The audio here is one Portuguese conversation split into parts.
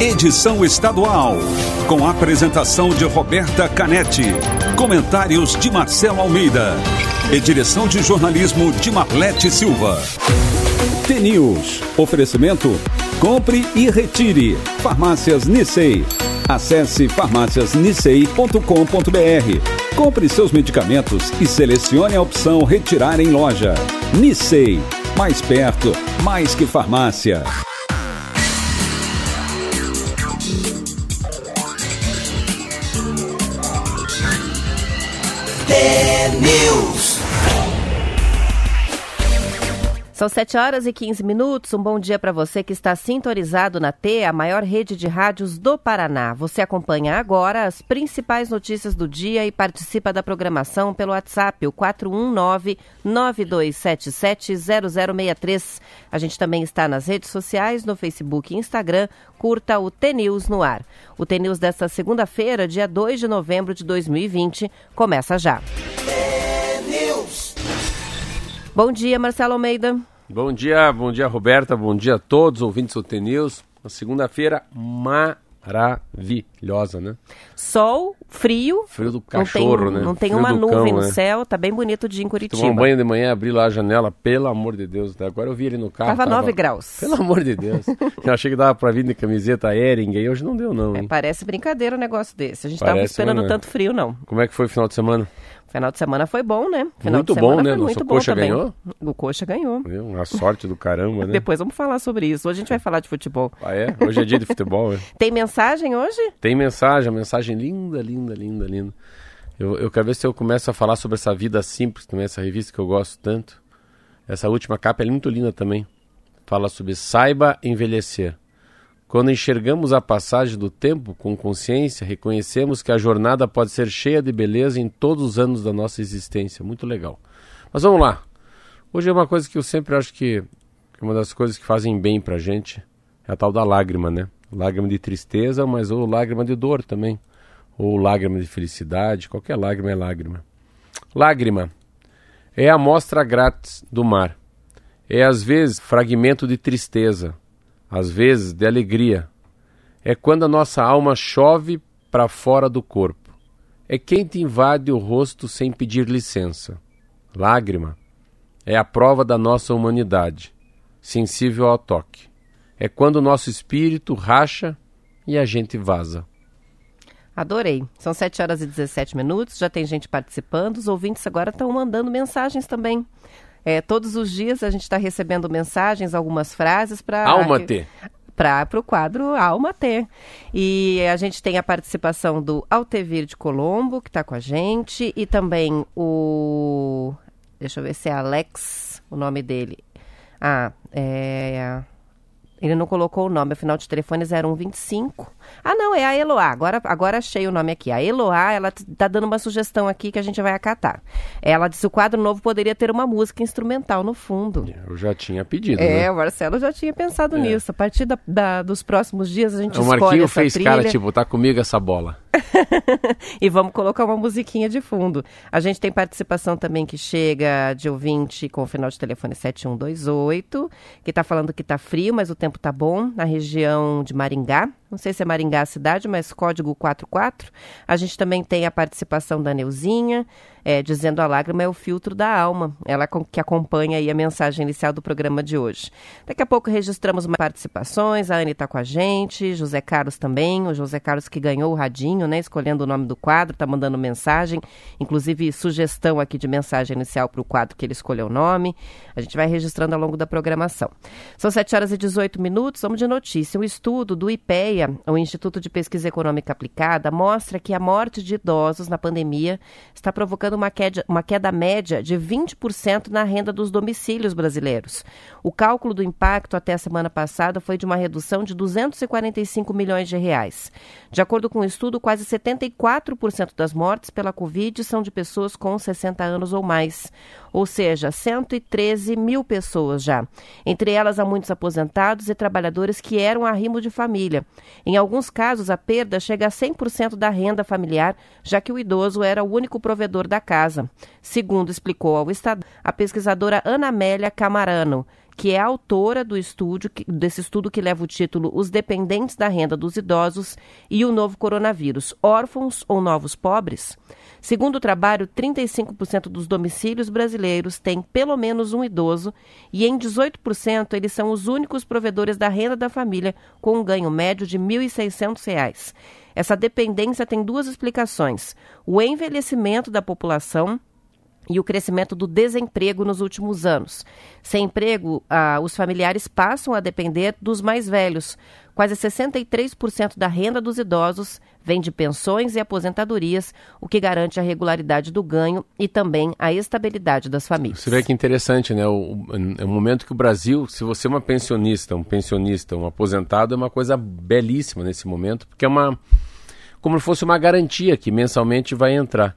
edição estadual. Com apresentação de Roberta Canetti. Comentários de Marcelo Almeida. E direção de jornalismo de Marlete Silva. T-News. Oferecimento. Compre e retire. Farmácias Nissei. Acesse farmáciasnissei.com.br. Compre seus medicamentos e selecione a opção Retirar em loja. Nissei. Mais perto, mais que farmácia. T-News. São 7 horas e 15 minutos. Um bom dia para você que está sintonizado na T, a maior rede de rádios do Paraná. Você acompanha agora as principais notícias do dia e participa da programação pelo WhatsApp, o 419-9277-0063. A gente também está nas redes sociais, no Facebook e Instagram. Curta o T-News no ar. O T-News desta segunda-feira, dia 2 de novembro de 2020, começa já. Bom dia, Marcelo Almeida. Bom dia, bom dia, Roberta. Bom dia a todos, ouvintes do TNews. Uma segunda-feira maravilhosa, né? Sol, frio. Frio do cachorro, não tem, né? Não tem frio uma nuvem cão, no né? céu, tá bem bonito o dia em Curitiba. Tomar um banho de manhã, abri lá a janela, pelo amor de Deus. né? Agora eu vi ele no carro. Tava 9 graus. Pelo amor de Deus. eu achei que dava pra vir de camiseta Ering, e hoje não deu, não. É, parece brincadeira um negócio desse. A gente Parece, tava esperando mas não é. tanto frio, não. Como é que foi o final de semana? Final de semana foi bom, né? Final Muito bom, né? Muito bom Coxa também. ganhou? O Coxa ganhou. Uma sorte do caramba, né? Depois vamos falar sobre isso. Hoje a gente vai falar de futebol. Ah, é? Hoje é dia de futebol, né? Tem mensagem hoje? Tem mensagem, uma mensagem linda, linda, linda, linda. Eu, eu quero ver se eu começo a falar sobre essa vida simples também, essa revista que eu gosto tanto. Essa última capa é muito linda também. Fala sobre saiba envelhecer. Quando enxergamos a passagem do tempo com consciência, reconhecemos que a jornada pode ser cheia de beleza em todos os anos da nossa existência. Muito legal. Mas vamos lá. Hoje é uma coisa que eu sempre acho que é uma das coisas que fazem bem pra gente. É a tal da lágrima, né? Lágrima de tristeza, mas ou lágrima de dor também. Ou lágrima de felicidade. Qualquer lágrima é lágrima. Lágrima é a amostra grátis do mar. É às vezes fragmento de tristeza, às vezes de alegria. É quando a nossa alma chove para fora do corpo. É quem te invade o rosto sem pedir licença. Lágrima é a prova da nossa humanidade, sensível ao toque. É quando o nosso espírito racha e a gente vaza. Adorei. São 7 horas e 17 minutos, já tem gente participando. Os ouvintes agora estão mandando mensagens também. É, todos os dias a gente está recebendo mensagens, algumas frases para. Alma T. Para o quadro Alma T. E a gente tem a participação do Altevir de Colombo, que está com a gente, e também o. Deixa eu ver se é Alex, o nome dele. Ah, é. Ele não colocou o nome, afinal de telefone 0125. Ah, não, é a Eloá. Agora, agora achei o nome aqui. A Eloá, ela tá dando uma sugestão aqui que a gente vai acatar. Ela disse que o quadro novo poderia ter uma música instrumental no fundo. Eu já tinha pedido, É, né? o Marcelo já tinha pensado nisso. A partir da- da- dos próximos dias a gente O escolhe Marquinho essa fez trilha cara, tipo, tá comigo essa bola. e vamos colocar uma musiquinha de fundo. A gente tem participação também que chega de ouvinte com o final de telefone 7128, que está falando que está frio, mas o tempo tá bom, na região de Maringá. Não sei se é Maringá a cidade, mas código 44. A gente também tem a participação da Neuzinha, é, dizendo a lágrima é o filtro da alma. Ela que acompanha aí a mensagem inicial do programa de hoje. Daqui a pouco registramos mais participações. A Anne está com a gente, José Carlos também. O José Carlos que ganhou o radinho, né? Escolhendo o nome do quadro, está mandando mensagem. Inclusive, sugestão aqui de mensagem inicial para o quadro que ele escolheu o nome. A gente vai registrando ao longo da programação. São 7 horas e 18 minutos. Vamos de notícia. Um estudo do IPEA, o Instituto de Pesquisa Econômica Aplicada, mostra que a morte de idosos na pandemia está provocando uma queda, uma queda média de 20% na renda dos domicílios brasileiros. O cálculo do impacto até a semana passada foi de uma redução de 245 milhões de reais. De acordo com o estudo, quase 74% das mortes pela Covid são de pessoas com 60 anos ou mais, ou seja, 113 mil pessoas já. Entre elas, há muitos aposentados e trabalhadores que eram arrimo de família. Em alguns casos, a perda chega a 100% da renda familiar, já que o idoso era o único provedor da casa. Segundo explicou ao Estado a pesquisadora Ana Amélia Camarano, que é autora do estúdio, desse estudo que leva o título Os Dependentes da Renda dos Idosos e o Novo Coronavírus, Órfãos ou Novos Pobres? Segundo o trabalho, 35% dos domicílios brasileiros têm pelo menos um idoso e em 18% eles são os únicos provedores da renda da família com um ganho médio de R$ 1.600. Essa dependência tem duas explicações: o envelhecimento da população e o crescimento do desemprego nos últimos anos. Sem emprego, ah, os familiares passam a depender dos mais velhos. Quase 63% da renda dos idosos vem de pensões e aposentadorias, o que garante a regularidade do ganho e também a estabilidade das famílias. Você vê que interessante, né? O, é o momento que o Brasil, se você é uma pensionista, um pensionista, um aposentado, é uma coisa belíssima nesse momento, porque é uma como se fosse uma garantia que mensalmente vai entrar.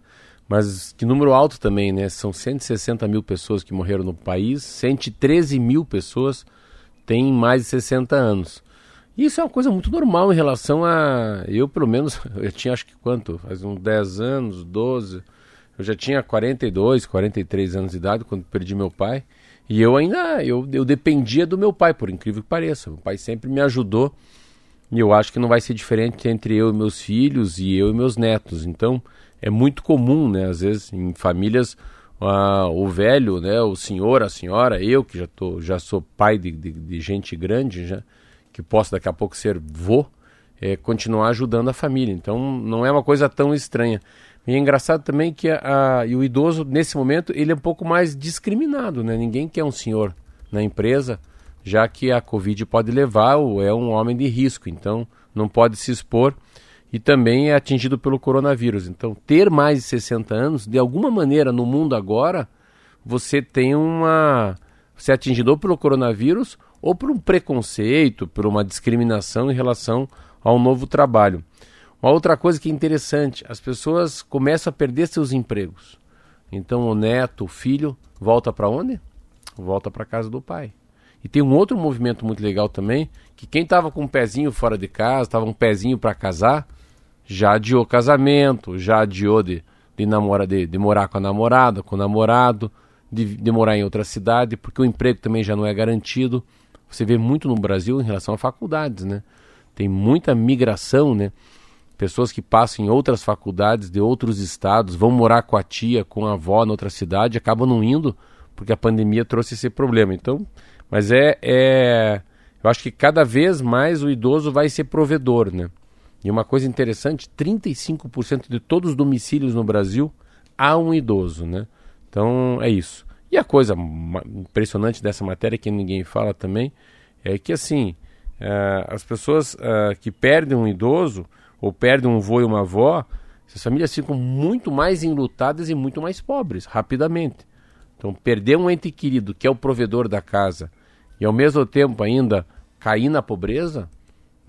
Mas que número alto também, né? São 160 mil pessoas que morreram no país, 113 mil pessoas têm mais de 60 anos. E isso é uma coisa muito normal em relação a. Eu, pelo menos, eu tinha acho que quanto? Faz uns 10 anos, 12. Eu já tinha 42, 43 anos de idade quando perdi meu pai. E eu ainda. Eu, eu dependia do meu pai, por incrível que pareça. Meu pai sempre me ajudou. E eu acho que não vai ser diferente entre eu e meus filhos e eu e meus netos. Então é muito comum, né? Às vezes em famílias uh, o velho, né? O senhor, a senhora, eu que já tô, já sou pai de, de, de gente grande, já que posso daqui a pouco ser vô, é, continuar ajudando a família. Então não é uma coisa tão estranha. E é engraçado também que a, a, o idoso nesse momento ele é um pouco mais discriminado, né? Ninguém quer um senhor na empresa, já que a Covid pode levar ou é um homem de risco, então não pode se expor e também é atingido pelo coronavírus. Então, ter mais de 60 anos, de alguma maneira no mundo agora, você tem uma. Você é atingido ou pelo coronavírus ou por um preconceito, por uma discriminação em relação ao novo trabalho. Uma outra coisa que é interessante, as pessoas começam a perder seus empregos. Então o neto, o filho, volta para onde? Volta para casa do pai. E tem um outro movimento muito legal também, que quem estava com um pezinho fora de casa, estava um pezinho para casar, já adiou casamento, já adiou de, de, namora, de, de morar com a namorada, com o namorado, de, de morar em outra cidade, porque o emprego também já não é garantido. Você vê muito no Brasil em relação a faculdades, né? Tem muita migração, né? Pessoas que passam em outras faculdades de outros estados, vão morar com a tia, com a avó na outra cidade, acabam não indo porque a pandemia trouxe esse problema. Então, mas é, é eu acho que cada vez mais o idoso vai ser provedor, né? E uma coisa interessante, 35% de todos os domicílios no Brasil há um idoso, né? Então é isso. E a coisa impressionante dessa matéria que ninguém fala também é que assim uh, as pessoas uh, que perdem um idoso ou perdem um avô e uma avó, essas famílias ficam muito mais enlutadas e muito mais pobres rapidamente. Então perder um ente querido que é o provedor da casa e ao mesmo tempo ainda cair na pobreza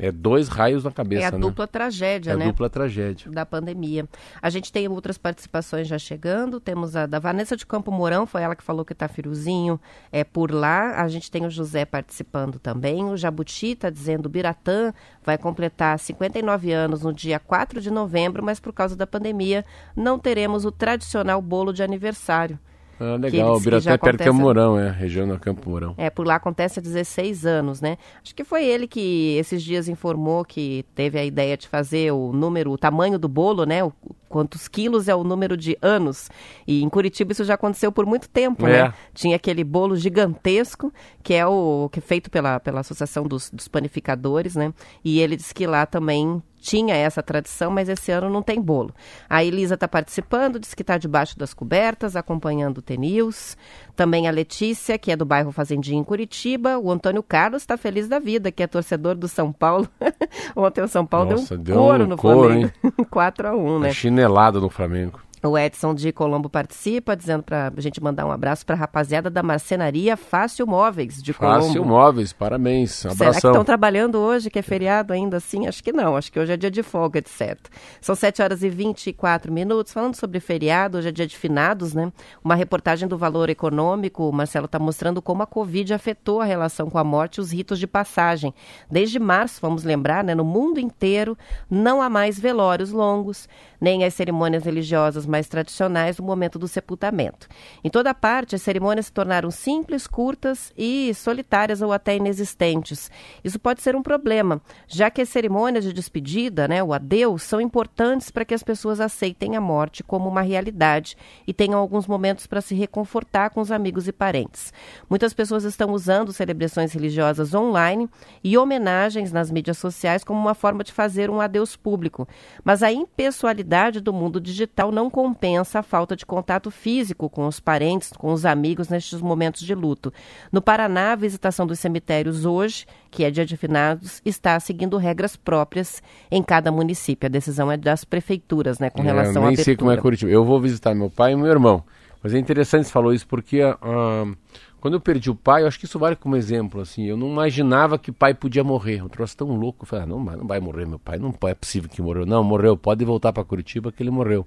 é dois raios na cabeça, É a né? dupla tragédia, é né? a dupla tragédia. Da pandemia. A gente tem outras participações já chegando. Temos a da Vanessa de Campo Mourão, foi ela que falou que tá firulzinho é, por lá. A gente tem o José participando também. O Jabuti está dizendo Biratã vai completar 59 anos no dia 4 de novembro, mas por causa da pandemia não teremos o tradicional bolo de aniversário. Ah, legal, o Biratã é perto de Campo Mourão, é, região do Campo Mourão. É, por lá acontece há 16 anos, né? Acho que foi ele que esses dias informou que teve a ideia de fazer o número, o tamanho do bolo, né? O, quantos quilos é o número de anos. E em Curitiba isso já aconteceu por muito tempo, né? é. né? Tinha aquele bolo gigantesco, que é o que é feito pela, pela Associação dos, dos Panificadores, né? E ele disse que lá também tinha essa tradição, mas esse ano não tem bolo. A Elisa está participando, diz que está debaixo das cobertas, acompanhando o T-News. Também a Letícia, que é do bairro Fazendinha em Curitiba. O Antônio Carlos está feliz da vida, que é torcedor do São Paulo. Ontem o São Paulo Nossa, deu um couro um no couro, Flamengo. 4 a 1 né? É chinelada no Flamengo. O Edson de Colombo participa, dizendo para a gente mandar um abraço para a rapaziada da marcenaria Fácil Móveis de Colombo. Fácil Móveis, parabéns. Abração. Será que estão trabalhando hoje, que é feriado ainda assim? Acho que não, acho que hoje é dia de folga, etc. São 7 horas e 24 minutos. Falando sobre feriado, hoje é dia de finados, né? Uma reportagem do Valor Econômico, o Marcelo está mostrando como a Covid afetou a relação com a morte e os ritos de passagem. Desde março, vamos lembrar, né? No mundo inteiro, não há mais velórios longos, nem as cerimônias religiosas mais tradicionais no momento do sepultamento. Em toda parte, as cerimônias se tornaram simples, curtas e solitárias ou até inexistentes. Isso pode ser um problema, já que as cerimônias de despedida, né, o adeus, são importantes para que as pessoas aceitem a morte como uma realidade e tenham alguns momentos para se reconfortar com os amigos e parentes. Muitas pessoas estão usando celebrações religiosas online e homenagens nas mídias sociais como uma forma de fazer um adeus público. Mas a impessoalidade do mundo digital não compensa a falta de contato físico com os parentes, com os amigos nestes momentos de luto. No Paraná, a visitação dos cemitérios hoje, que é dia de finados, está seguindo regras próprias em cada município. A decisão é das prefeituras, né, com relação é, eu nem sei como é Curitiba. Eu vou visitar meu pai e meu irmão. Mas é interessante você falou isso porque uh, quando eu perdi o pai, eu acho que isso vale como exemplo. Assim, eu não imaginava que o pai podia morrer. Um troço tão louco. Eu falei, ah, não, não vai morrer meu pai. Não é possível que morreu. Não, morreu. Pode voltar para Curitiba que ele morreu.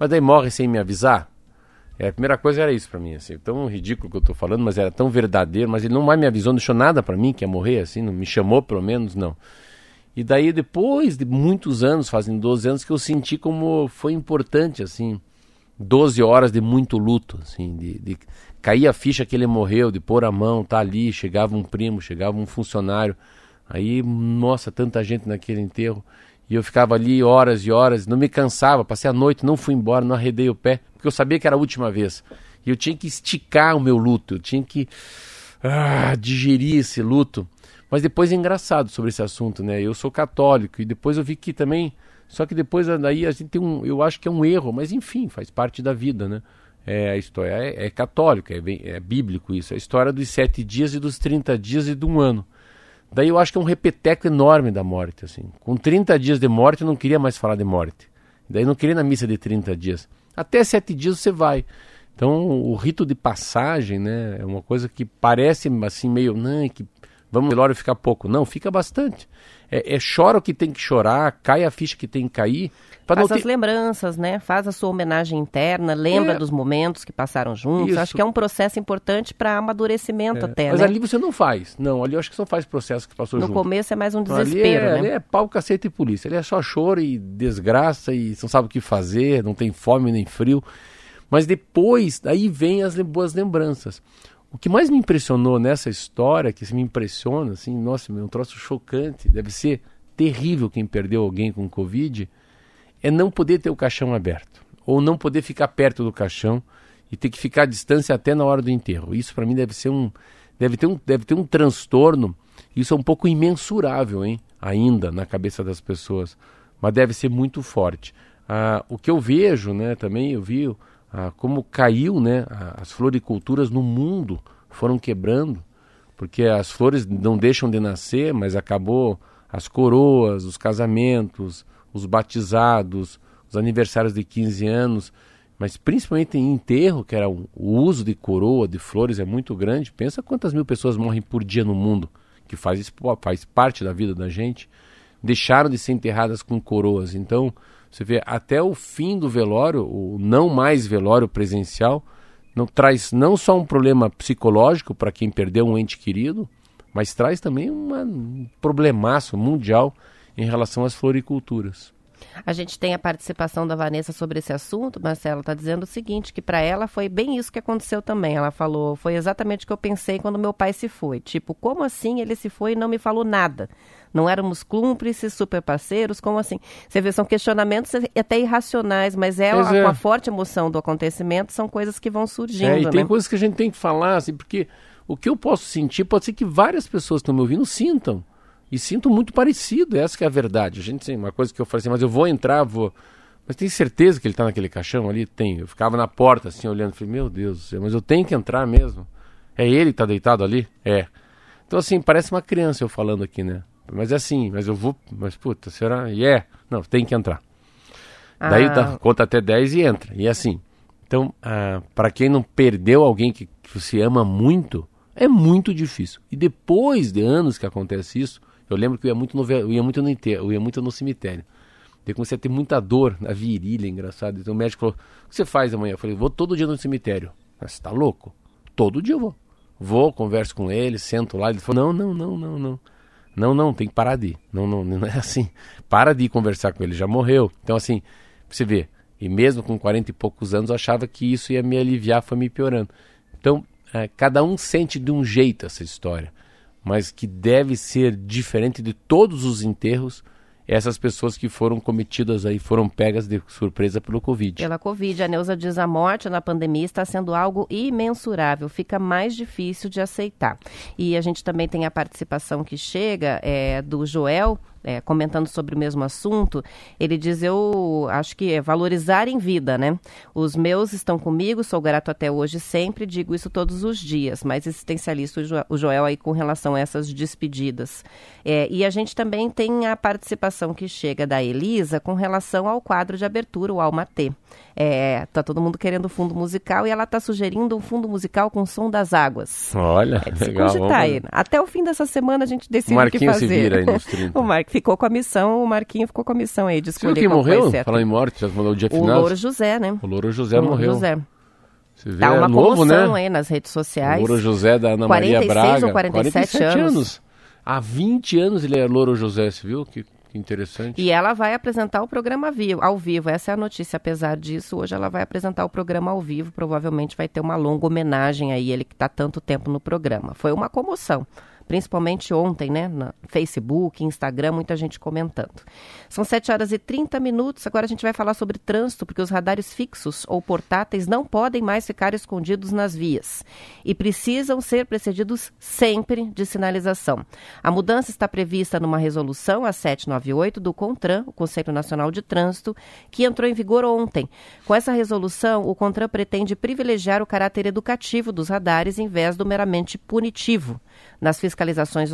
Mas daí morre sem me avisar. É, a primeira coisa era isso para mim, assim, tão ridículo que eu tô falando, mas era tão verdadeiro, mas ele não mais me avisou, não deixou nada para mim que ia morrer, assim, não me chamou pelo menos, não. E daí depois de muitos anos, fazendo 12 anos, que eu senti como foi importante, assim, 12 horas de muito luto, assim, de, de cair a ficha que ele morreu, de pôr a mão, tá ali, chegava um primo, chegava um funcionário, aí, nossa, tanta gente naquele enterro, e eu ficava ali horas e horas, não me cansava, passei a noite, não fui embora, não arredei o pé, porque eu sabia que era a última vez, e eu tinha que esticar o meu luto, eu tinha que ah, digerir esse luto, mas depois é engraçado sobre esse assunto, né, eu sou católico, e depois eu vi que também só que depois daí a gente tem um, eu acho que é um erro, mas enfim, faz parte da vida, né? É, a história é, é católica, é, bem, é bíblico isso. É a história dos sete dias e dos 30 dias e de um ano. Daí eu acho que é um repeteco enorme da morte. assim. Com 30 dias de morte, eu não queria mais falar de morte. Daí eu não queria na missa de 30 dias. Até sete dias você vai. Então o rito de passagem né, é uma coisa que parece assim meio. Não, que vamos velório ficar pouco. Não, fica bastante. É, é, chora o que tem que chorar, cai a ficha que tem que cair. Faz ter... as lembranças, né? Faz a sua homenagem interna, lembra é. dos momentos que passaram juntos. Isso. Acho que é um processo importante para amadurecimento é. até, Mas né? ali você não faz. Não, ali eu acho que não faz processo que passou no junto. No começo é mais um desespero, ali é, né? Ali é pau, cacete e polícia. Ali é só choro e desgraça e não sabe o que fazer, não tem fome nem frio. Mas depois, daí vem as boas lembranças. O que mais me impressionou nessa história, que me impressiona, assim, nossa, é um troço chocante, deve ser terrível quem perdeu alguém com Covid, é não poder ter o caixão aberto, ou não poder ficar perto do caixão e ter que ficar à distância até na hora do enterro. Isso para mim deve ser um deve ter um deve ter um transtorno. Isso é um pouco imensurável, hein? Ainda na cabeça das pessoas, mas deve ser muito forte. Ah, o que eu vejo, né? Também eu vi ah, como caiu né, as floriculturas no mundo, foram quebrando, porque as flores não deixam de nascer, mas acabou as coroas, os casamentos, os batizados, os aniversários de 15 anos, mas principalmente em enterro, que era o, uso de coroa, de flores é muito grande. Pensa quantas mil pessoas morrem por dia no mundo, que faz, faz parte da vida da gente, deixaram de ser enterradas com coroas. Então, você vê, até o fim do velório, o não mais velório presencial, não traz não só um problema psicológico para quem perdeu um ente querido, mas traz também uma, um problemaço mundial em relação às floriculturas. A gente tem a participação da Vanessa sobre esse assunto. Marcela está dizendo o seguinte, que para ela foi bem isso que aconteceu também. Ela falou, foi exatamente o que eu pensei quando meu pai se foi. Tipo, como assim ele se foi e não me falou nada? Não éramos cúmplices, super parceiros, como assim? Você vê, são questionamentos até irracionais, mas ela, é. com a forte emoção do acontecimento, são coisas que vão surgindo. É, e tem né? coisas que a gente tem que falar, assim, porque o que eu posso sentir pode ser que várias pessoas que estão me ouvindo sintam. E sinto muito parecido, essa que é a verdade. A gente tem uma coisa que eu falei assim, mas eu vou entrar, vou. Mas tem certeza que ele está naquele caixão ali? Tem. Eu ficava na porta assim olhando, falei, meu Deus do céu, mas eu tenho que entrar mesmo. É ele que está deitado ali? É. Então assim, parece uma criança eu falando aqui, né? Mas é assim, mas eu vou. Mas puta, será? E yeah. é. Não, tem que entrar. Ah. Daí tá, conta até 10 e entra. E é assim. Então, ah, para quem não perdeu alguém que, você ama muito, é muito difícil. E depois de anos que acontece isso, eu lembro que eu ia muito no, eu ia muito no eu ia muito no cemitério. Daí comecei a ter muita dor na virilha, engraçado. Então o médico falou: O que você faz amanhã? Eu falei: Vou todo dia no cemitério. Mas você tá louco? Todo dia eu vou. Vou, converso com ele, sento lá. Ele falou: Não, não, não, não, não. Não, não, tem que parar de ir. Não, não, não é assim. Para de ir conversar com ele, já morreu. Então, assim, você vê, E mesmo com 40 e poucos anos, eu achava que isso ia me aliviar, foi me piorando. Então, é, cada um sente de um jeito essa história, mas que deve ser diferente de todos os enterros essas pessoas que foram cometidas aí, foram pegas de surpresa pelo Covid. Pela Covid, a Neuza diz a morte na pandemia está sendo algo imensurável, fica mais difícil de aceitar. E a gente também tem a participação que chega é, do Joel, é, comentando sobre o mesmo assunto, ele diz: Eu acho que é valorizar em vida, né? Os meus estão comigo, sou grato até hoje sempre, digo isso todos os dias, mais existencialista o Joel aí com relação a essas despedidas. É, e a gente também tem a participação que chega da Elisa com relação ao quadro de abertura, o Alma T. É, tá todo mundo querendo fundo musical e ela tá sugerindo um fundo musical com som das águas. Olha, é legal. Aí. Até o fim dessa semana a gente decide o, o que fazer. se vira aí nos 30. o Mark ficou com a missão, o Marquinho ficou com a missão aí de escolher Você viu quem morreu? Falando em morte, já falou o dia final. O Louro José, né? O Louro José o morreu. José. Você vê, Dá uma é novo, né? aí nas redes sociais. O Louro José da Ana 46 Maria Braga. ou 47, anos. anos. Há 20 anos ele é Louro José, você viu? Que que interessante. E ela vai apresentar o programa vivo, ao vivo. Essa é a notícia. Apesar disso, hoje ela vai apresentar o programa ao vivo. Provavelmente vai ter uma longa homenagem a ele que está tanto tempo no programa. Foi uma comoção principalmente ontem, né? No Facebook, Instagram, muita gente comentando. São 7 horas e 30 minutos. Agora a gente vai falar sobre trânsito, porque os radares fixos ou portáteis não podem mais ficar escondidos nas vias e precisam ser precedidos sempre de sinalização. A mudança está prevista numa resolução, a 798, do CONTRAN, o Conselho Nacional de Trânsito, que entrou em vigor ontem. Com essa resolução, o CONTRAN pretende privilegiar o caráter educativo dos radares em vez do meramente punitivo nas fiscalizações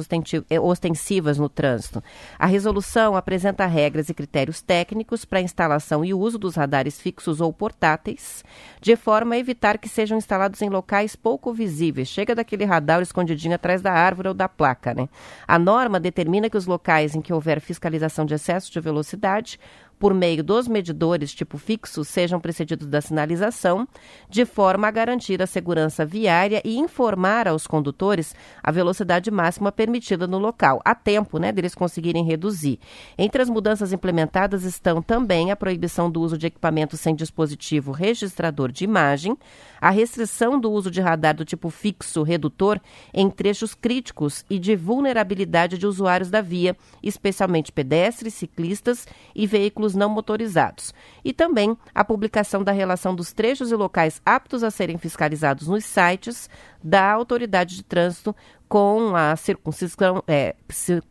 eh, ostensivas no trânsito. A resolução apresenta regras e critérios técnicos para a instalação e uso dos radares fixos ou portáteis, de forma a evitar que sejam instalados em locais pouco visíveis. Chega daquele radar escondidinho atrás da árvore ou da placa, né? A norma determina que os locais em que houver fiscalização de excesso de velocidade por meio dos medidores tipo fixo sejam precedidos da sinalização, de forma a garantir a segurança viária e informar aos condutores a velocidade máxima permitida no local, a tempo né, deles conseguirem reduzir. Entre as mudanças implementadas estão também a proibição do uso de equipamentos sem dispositivo registrador de imagem, a restrição do uso de radar do tipo fixo redutor em trechos críticos e de vulnerabilidade de usuários da via, especialmente pedestres, ciclistas e veículos não motorizados. E também a publicação da relação dos trechos e locais aptos a serem fiscalizados nos sites da autoridade de trânsito com a circunscrição, é,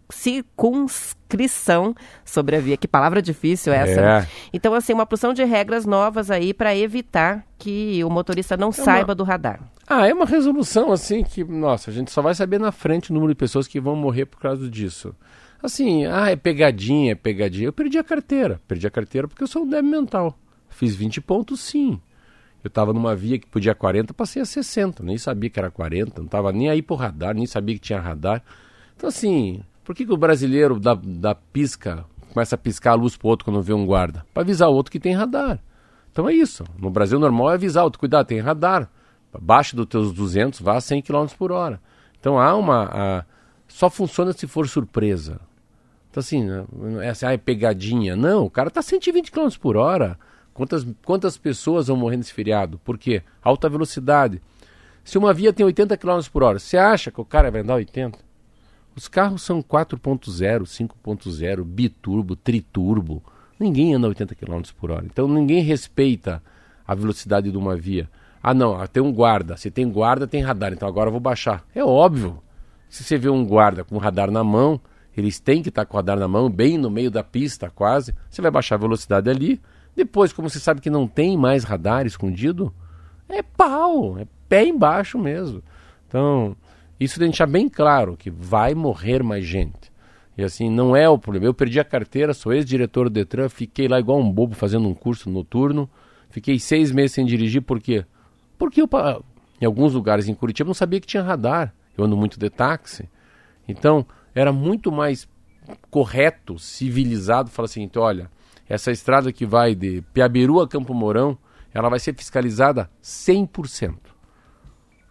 circunscrição sobre a via. Que palavra difícil essa. Né? É. Então, assim, uma porção de regras novas aí para evitar que o motorista não é saiba uma... do radar. Ah, é uma resolução assim que, nossa, a gente só vai saber na frente o número de pessoas que vão morrer por causa disso. Assim, ah, é pegadinha, é pegadinha. Eu perdi a carteira. Perdi a carteira porque eu sou um débil mental. Fiz 20 pontos, sim. Eu estava numa via que podia 40, passei a 60. Nem sabia que era 40, não estava nem aí pro radar, nem sabia que tinha radar. Então, assim, por que, que o brasileiro dá, dá pisca, começa a piscar a luz pro outro quando vê um guarda? Para avisar o outro que tem radar. Então é isso. No Brasil normal é avisar o outro, cuidado, tem radar. Abaixo dos teus 200, vá a 100 km por hora. Então há uma... A... Só funciona se for surpresa. Então assim, essa é, é pegadinha. Não, o cara tá 120 km por hora. Quantas, quantas pessoas vão morrer nesse feriado? Por quê? Alta velocidade. Se uma via tem 80 km por hora, você acha que o cara vai andar 80? Os carros são 4.0, 5.0, biturbo, triturbo. Ninguém anda 80 km por hora. Então ninguém respeita a velocidade de uma via. Ah, não, tem um guarda. Se tem guarda, tem radar. Então agora eu vou baixar. É óbvio. Se você vê um guarda com radar na mão, eles têm que estar com o radar na mão, bem no meio da pista, quase. Você vai baixar a velocidade ali depois, como você sabe que não tem mais radar escondido, é pau, é pé embaixo mesmo. Então, isso deixar bem claro que vai morrer mais gente. E assim, não é o problema. Eu perdi a carteira, sou ex-diretor do Detran, fiquei lá igual um bobo fazendo um curso noturno. Fiquei seis meses sem dirigir, por quê? Porque eu, em alguns lugares em Curitiba, não sabia que tinha radar. Eu ando muito de táxi. Então, era muito mais correto, civilizado, falar assim, então, olha, essa estrada que vai de Piabiru a Campo Mourão, ela vai ser fiscalizada 100%.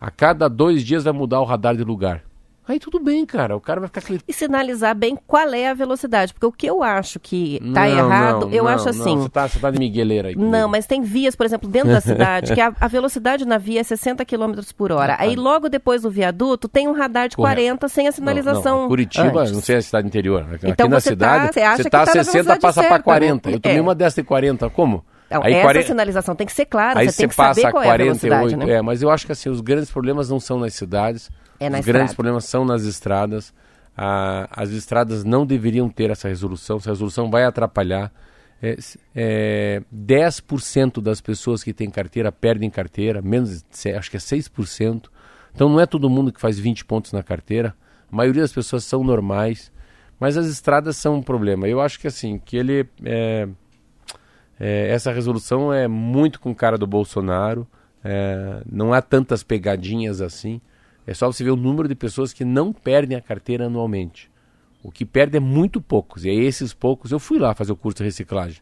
A cada dois dias vai mudar o radar de lugar. Aí tudo bem, cara. O cara vai ficar. E sinalizar bem qual é a velocidade. Porque o que eu acho que tá Não, errado, não, eu não, acho assim. Você tá, você tá de migueleira aí. Não, mas tem vias, por exemplo, dentro da cidade, que a, a velocidade na via é 60 km por hora. Ah, tá. Aí logo depois do viaduto tem um radar de Correto. 40 sem a sinalização. Não. Curitiba, antes. não sei a cidade interior. Aqui Então na cidade, tá- você acha você que tá tá na 60, velocidade passa pra certa, 40. né? Eu tomei É. uma dessa de 40. Como? Então, Aí essa 40 sinalização tem que ser clara, Aí você tem que passa saber a qual é a velocidade, 48. né? É, mas eu acho que assim, os grandes problemas não são nas cidades. É na os grandes estrada. problemas são nas estradas. Ah, as estradas não deveriam ter essa resolução. Essa resolução vai atrapalhar. É, é, 10% das pessoas que têm carteira perdem carteira, menos, acho que é 6%. Então não é todo mundo que faz 20 pontos na carteira. A maioria das pessoas são normais. Mas as estradas são um problema. Eu acho que assim, que ele. é, é, essa resolução é muito com cara do Bolsonaro. é, não há tantas pegadinhas assim. É só você ver o número de pessoas que não perdem a carteira anualmente. O que perde é muito poucos. E aí esses poucos, eu fui lá fazer o curso de reciclagem.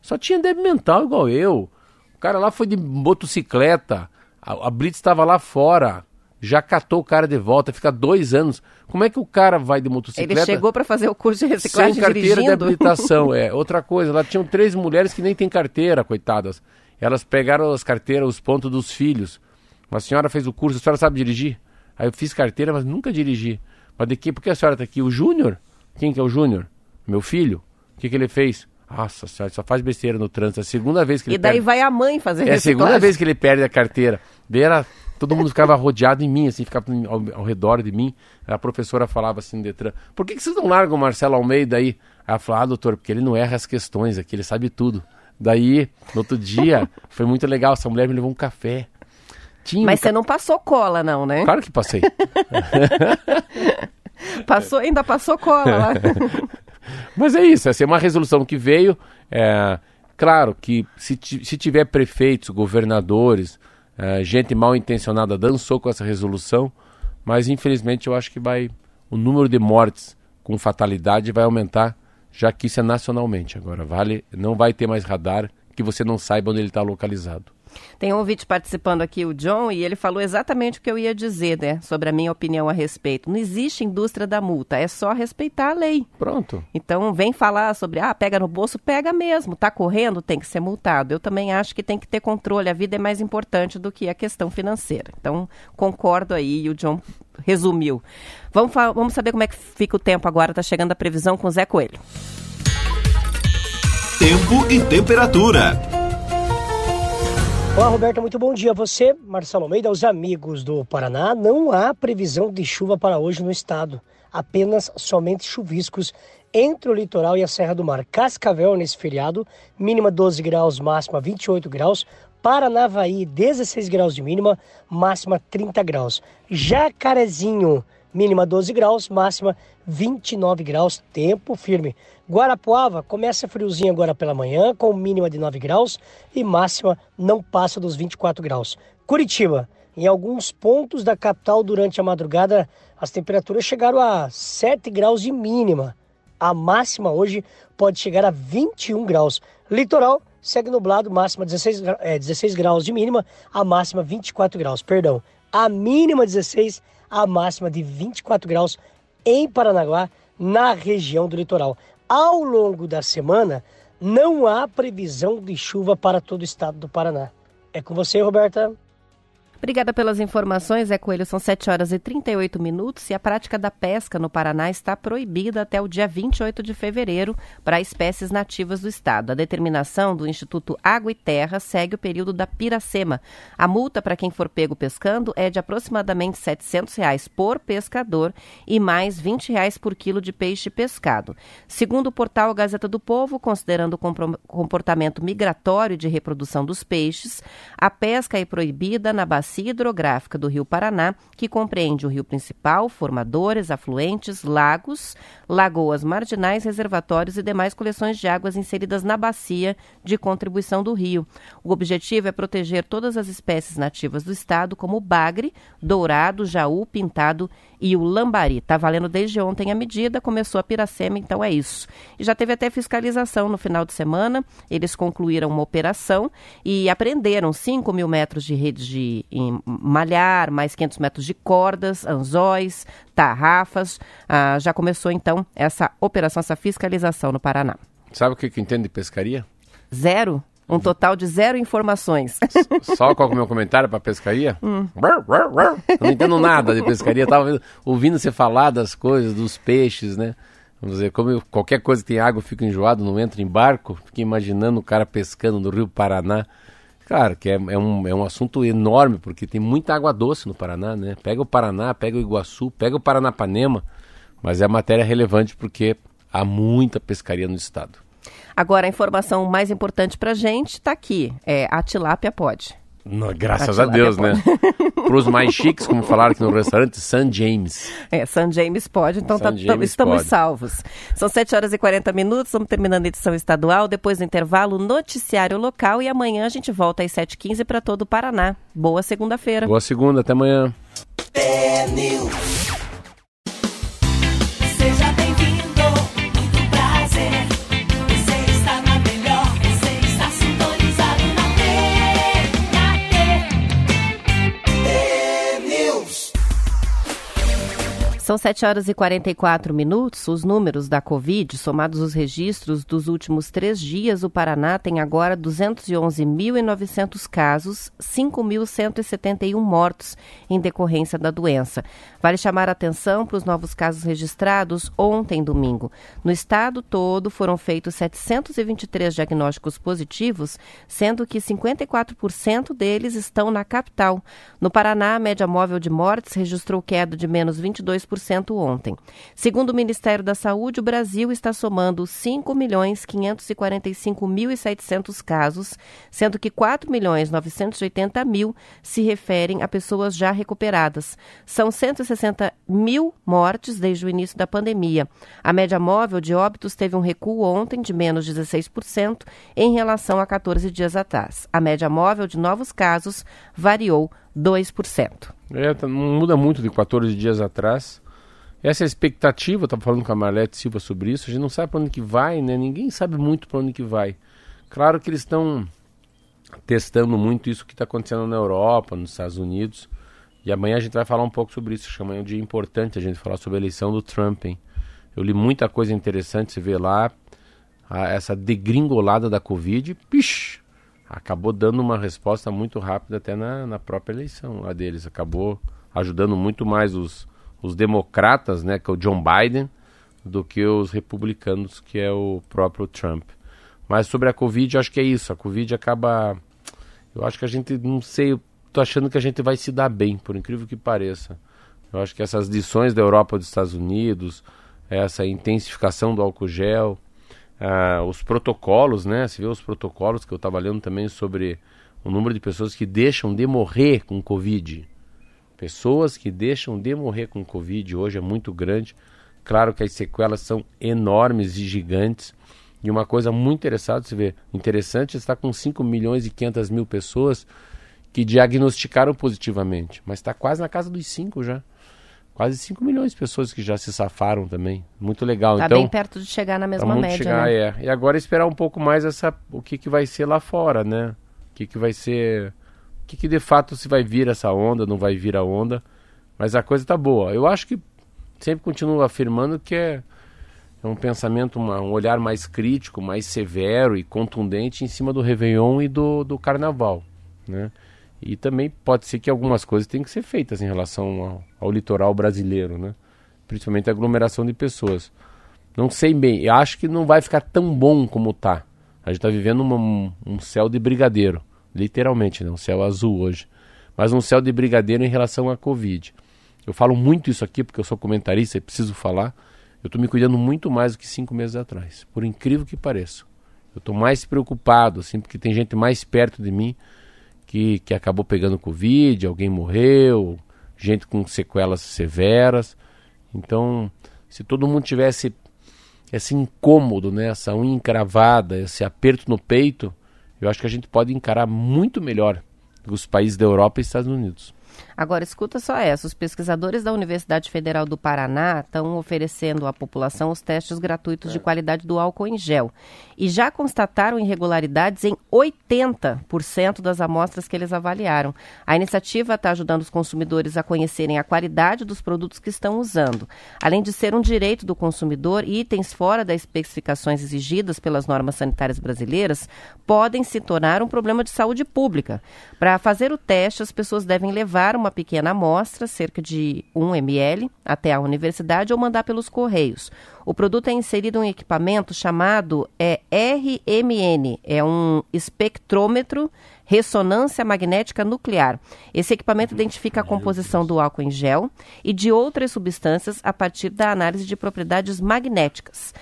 Só tinha débil mental igual eu. O cara lá foi de motocicleta. A, a Blitz estava lá fora. Já catou o cara de volta, fica dois anos. Como é que o cara vai de motocicleta? Ele chegou para fazer o curso de reciclagem sem carteira de dirigindo. habilitação. É outra coisa. Lá tinham três mulheres que nem têm carteira, coitadas. Elas pegaram as carteiras, os pontos dos filhos. Uma senhora fez o curso, a senhora sabe dirigir? Aí eu fiz carteira, mas nunca dirigi. Mas de que? Por que a senhora está aqui? O Júnior? Quem que é o Júnior? Meu filho? O que, que ele fez? Nossa senhora, só faz besteira no trânsito. É a segunda vez que ele E daí perde. vai a mãe fazer É a segunda reciclagem. vez que ele perde a carteira. Daí era, todo mundo ficava rodeado em mim, assim, ficava ao, ao redor de mim. A professora falava assim no Detran, por que, que vocês não largam o Marcelo Almeida aí? Aí ela falou, ah, doutor, porque ele não erra as questões aqui, ele sabe tudo. Daí, no outro dia, foi muito legal, essa mulher me levou um café. Tinha Mas você não passou cola, não, né? Claro que passei. Passou, ainda passou cola lá. Mas é isso, essa é uma resolução que veio. é, claro que se, se tiver prefeitos, governadores, é, gente mal intencionada dançou com essa resolução, mas infelizmente eu acho que vai o número de mortes com fatalidade vai aumentar, já que isso é nacionalmente. Agora, vale, não vai ter mais radar que você não saiba onde ele está localizado. Tem um ouvinte participando aqui, o John, e ele falou exatamente o que eu ia dizer, né? Sobre a minha opinião a respeito. Não existe indústria da multa, é só respeitar a lei. Pronto. Então, vem falar sobre, ah, pega no bolso, pega mesmo. Tá correndo, tem que ser multado. Eu também acho que tem que ter controle. A vida é mais importante do que a questão financeira. Então, concordo aí, e o John resumiu. Vamos, vamos saber como é que fica o tempo agora. Tá chegando a previsão com o Zé Coelho. Tempo e temperatura. Olá, Roberta, muito bom dia você. Marcelo Almeida, aos amigos do Paraná. Não há previsão de chuva para hoje no estado. Apenas somente chuviscos entre o litoral e a Serra do Mar. Cascavel nesse feriado, mínima 12 graus, máxima 28 graus. Paranavaí, 16 graus de mínima, máxima 30 graus. Jacarezinho, mínima 12 graus, máxima 29 graus, tempo firme. Guarapuava começa friozinho agora pela manhã, com mínima de 9 graus e máxima não passa dos 24 graus. Curitiba, em alguns pontos da capital durante a madrugada, as temperaturas chegaram a 7 graus de mínima. A máxima hoje pode chegar a 21 graus. Litoral segue nublado, máxima 16, gra- é, 16 graus de mínima, a máxima 24 graus, perdão. A mínima 16, a máxima de 24 graus em Paranaguá, na região do litoral. Ao longo da semana, não há previsão de chuva para todo o estado do Paraná. É com você, Roberta. Obrigada pelas informações, Zé Coelho. São 7 horas e 38 minutos e a prática da pesca no Paraná está proibida até o dia 28 de fevereiro para espécies nativas do estado. A determinação do Instituto Água e Terra segue o período da piracema. A multa para quem for pego pescando é de aproximadamente 700 reais por pescador e mais 20 reais por quilo de peixe pescado. Segundo o portal Gazeta do Povo, considerando o comportamento migratório de reprodução dos peixes, a pesca é proibida na bacia hidrográfica do Rio Paraná, que compreende o rio principal, formadores, afluentes, lagos, lagoas marginais, reservatórios e demais coleções de águas inseridas na bacia de contribuição do rio. O objetivo é proteger todas as espécies nativas do estado, como o bagre, dourado, jaú, pintado e o lambari. Está valendo desde ontem a medida, começou a piracema, então é isso. E já teve até fiscalização no final de semana, eles concluíram uma operação e apreenderam 5 mil metros de redes de em malhar, mais 500 metros de cordas, anzóis, tarrafas. Ah, já começou então essa operação, essa fiscalização no Paraná. Sabe o que, que entende de pescaria? Zero? Um total de zero informações. Só qual é o meu comentário para pescaria? Hum. Eu não entendo nada de pescaria. Estava ouvindo você falar das coisas, dos peixes, né? Vamos dizer, como eu, qualquer coisa que tem água eu fico enjoado, não entro em barco. Fiquei imaginando o cara pescando no Rio Paraná. Claro que é, é, um, é um assunto enorme, porque tem muita água doce no Paraná, né? Pega o Paraná, pega o Iguaçu, pega o Paranapanema, mas é matéria relevante porque há muita pescaria no estado. Agora, a informação mais importante para a gente está aqui. É, a tilápia pode. No, graças a, Deus, né? Para os mais chiques, como falaram aqui no restaurante, San James. É, San James pode, então tá, James estamos pode. salvos. São 7 horas e 40 minutos, estamos terminando a edição estadual. Depois do intervalo, noticiário local. E amanhã a gente volta às 7h15 para todo o Paraná. Boa segunda-feira. Boa segunda, até amanhã. São 7 horas e 44 minutos. Os números da Covid, somados os registros dos últimos três dias, o Paraná tem agora 211.900 casos, 5.171 mortos em decorrência da doença. Vale chamar a atenção para os novos casos registrados ontem, domingo. No estado todo foram feitos 723 diagnósticos positivos, sendo que 54% deles estão na capital. No Paraná, a média móvel de mortes registrou queda de menos 22% ontem. Segundo o Ministério da Saúde, o Brasil está somando 5 milhões 545.700 casos, sendo que 4 milhões 980 mil se referem a pessoas já recuperadas. São 160 mil mortes desde o início da pandemia. A média móvel de óbitos teve um recuo ontem de menos 16% em relação a 14 dias atrás. A média móvel de novos casos variou 2%. É, tá, não muda muito de 14 dias atrás. Essa é a expectativa, eu estava falando com a Marlete Silva sobre isso, a gente não sabe para onde que vai, né? Ninguém sabe muito para onde que vai. Claro que eles estão testando muito isso que está acontecendo na Europa, nos Estados Unidos. E amanhã a gente vai falar um pouco sobre isso. Acho que amanhã é um dia importante a gente falar sobre a eleição do Trump, hein? Eu li muita coisa interessante, você vê lá a, essa degringolada da Covid, pish, acabou dando uma resposta muito rápida até na, na própria eleição lá deles. Acabou ajudando muito mais os os democratas, né, que é o John Biden, do que os republicanos, que é o próprio Trump. Mas sobre a Covid, acho que é isso. A Covid acaba. Eu acho que a gente, não sei, eu tô achando que a gente vai se dar bem, por incrível que pareça. Eu acho que essas lições da Europa dos Estados Unidos, essa intensificação do álcool gel, uh, os protocolos, né? Você vê os protocolos que eu estava lendo também sobre o número de pessoas que deixam de morrer com Covid. Pessoas que deixam de morrer com Covid hoje é muito grande. Claro que as sequelas são enormes e gigantes. E uma coisa muito interessante, você vê, interessante está com 5 milhões e 500 mil pessoas que diagnosticaram positivamente, mas está quase na casa dos 5 já. Quase 5 milhões de pessoas que já se safaram também. Muito legal. Está então, bem perto de chegar na mesma média, chegar, né? É. E agora esperar um pouco mais essa, o que, que vai ser lá fora, né? O que, que vai ser que, que de fato se vai vir essa onda, não vai vir a onda. Mas a coisa está boa. Eu acho que sempre continuo afirmando que é, é um pensamento, uma, um olhar mais crítico, mais severo e contundente em cima do Réveillon e do, do Carnaval. Né? E também pode ser que algumas coisas tenham que ser feitas em relação ao, ao litoral brasileiro, né? principalmente a aglomeração de pessoas. Não sei bem, eu acho que não vai ficar tão bom como está. A gente está vivendo uma, um céu de brigadeiro. Literalmente, né? Um céu azul hoje. Mas um céu de brigadeiro em relação à Covid. Eu falo muito isso aqui porque eu sou comentarista e preciso falar. Eu estou me cuidando muito mais do que cinco meses atrás. Por incrível que pareça. Eu estou mais preocupado, assim, porque tem gente mais perto de mim que, que acabou pegando Covid, alguém morreu, gente com sequelas severas. Então, se todo mundo tivesse esse incômodo, né, essa unha encravada, esse aperto no peito, eu acho que a gente pode encarar muito melhor os países da Europa e Estados Unidos. Agora, escuta só essa. Os pesquisadores da Universidade Federal do Paraná estão oferecendo à população os testes gratuitos de qualidade do álcool em gel. E já constataram irregularidades em 80% das amostras que eles avaliaram. A iniciativa está ajudando os consumidores a conhecerem a qualidade dos produtos que estão usando. Além de ser um direito do consumidor, itens fora das especificações exigidas pelas normas sanitárias brasileiras podem se tornar um problema de saúde pública. Para fazer o teste, as pessoas devem levar uma pequena amostra, cerca de 1 ml, até a universidade ou mandar pelos correios. O produto é inserido em um equipamento chamado é, RMN, é um espectrômetro ressonância magnética nuclear. Esse equipamento identifica a composição do álcool em gel e de outras substâncias a partir da análise de propriedades magnéticas.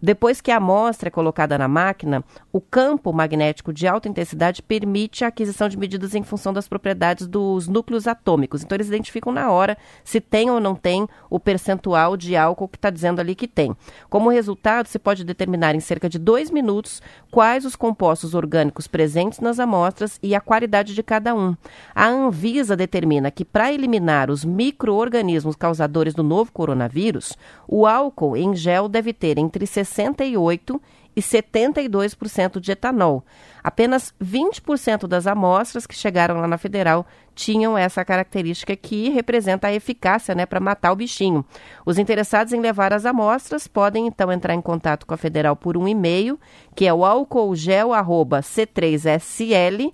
Depois que a amostra é colocada na máquina, o campo magnético de alta intensidade permite a aquisição de medidas em função das propriedades dos núcleos atômicos. Então, eles identificam na hora se tem ou não tem o percentual de álcool que está dizendo ali que tem. Como resultado, se pode determinar em cerca de dois minutos quais os compostos orgânicos presentes nas amostras e a qualidade de cada um. A Anvisa determina que, para eliminar os micro-organismos causadores do novo coronavírus, o álcool em gel deve ter entre 68% e 72% de etanol. Apenas 20% das amostras que chegaram lá na Federal tinham essa característica que representa a eficácia né, para matar o bichinho. Os interessados em levar as amostras podem então entrar em contato com a Federal por um e-mail, que é o álcoolgel.c3sl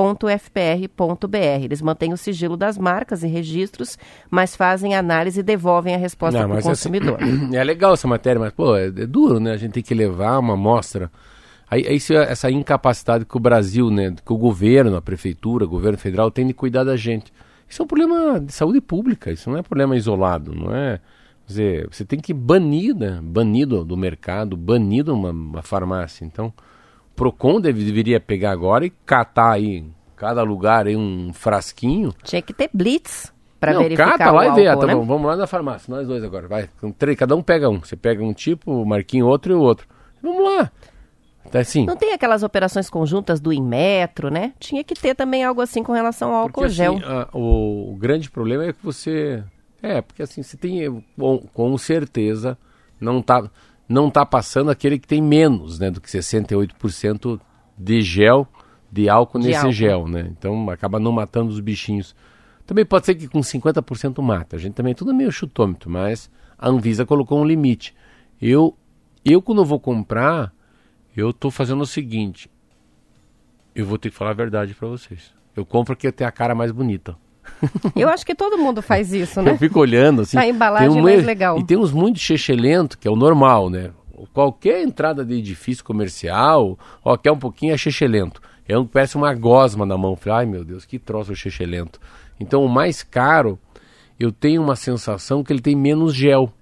www.fpr.br. Eles mantêm o sigilo das marcas e registros, mas fazem análise e devolvem a resposta para o assim, consumidor. Assim, é legal essa matéria, mas pô, é, é, duro, né? A gente tem que levar uma amostra. Aí, aí essa incapacidade que o Brasil, né, que o governo, a prefeitura, o governo federal tem de cuidar da gente. Isso é um problema de saúde pública, isso não é problema isolado, não é? Quer dizer, você tem que banir, né? Banido do mercado, banido uma, uma farmácia. Então, Procon deve, deveria pegar agora e catar aí cada lugar aí um frasquinho. Tinha que ter blitz para verificar cata lá e vê, ah, tá né? bom, vamos lá na farmácia, nós dois agora, vai, cada um pega um, você pega um tipo, o Marquinho outro e o outro. Vamos lá. Tá assim. Não tem aquelas operações conjuntas do Inmetro, né? Tinha que ter também algo assim com relação ao álcool porque, gel. Assim, a, o, o, grande problema é que você. É, porque assim, você tem. Com, com certeza, não tá não está passando aquele que tem menos né, do que 68% de gel, de álcool de nesse álcool. gel, né? Então acaba não matando os bichinhos. Também pode ser que com 50% mata. A gente também é tudo meio chutômetro, mas a Anvisa colocou um limite. Eu, eu quando vou comprar, eu estou fazendo o seguinte. Eu vou ter que falar a verdade para vocês. Eu compro que tenho a cara mais bonita. Eu acho que todo mundo faz isso, né? Eu fico olhando assim. A embalagem um, mais legal. E tem uns muito chechelento, que é o normal, né? Qualquer entrada de edifício comercial, ó, quer um pouquinho é chechelento. É um parece uma gosma na mão. Ai meu Deus, que troço chechelento. Então o mais caro, eu tenho uma sensação que ele tem menos gel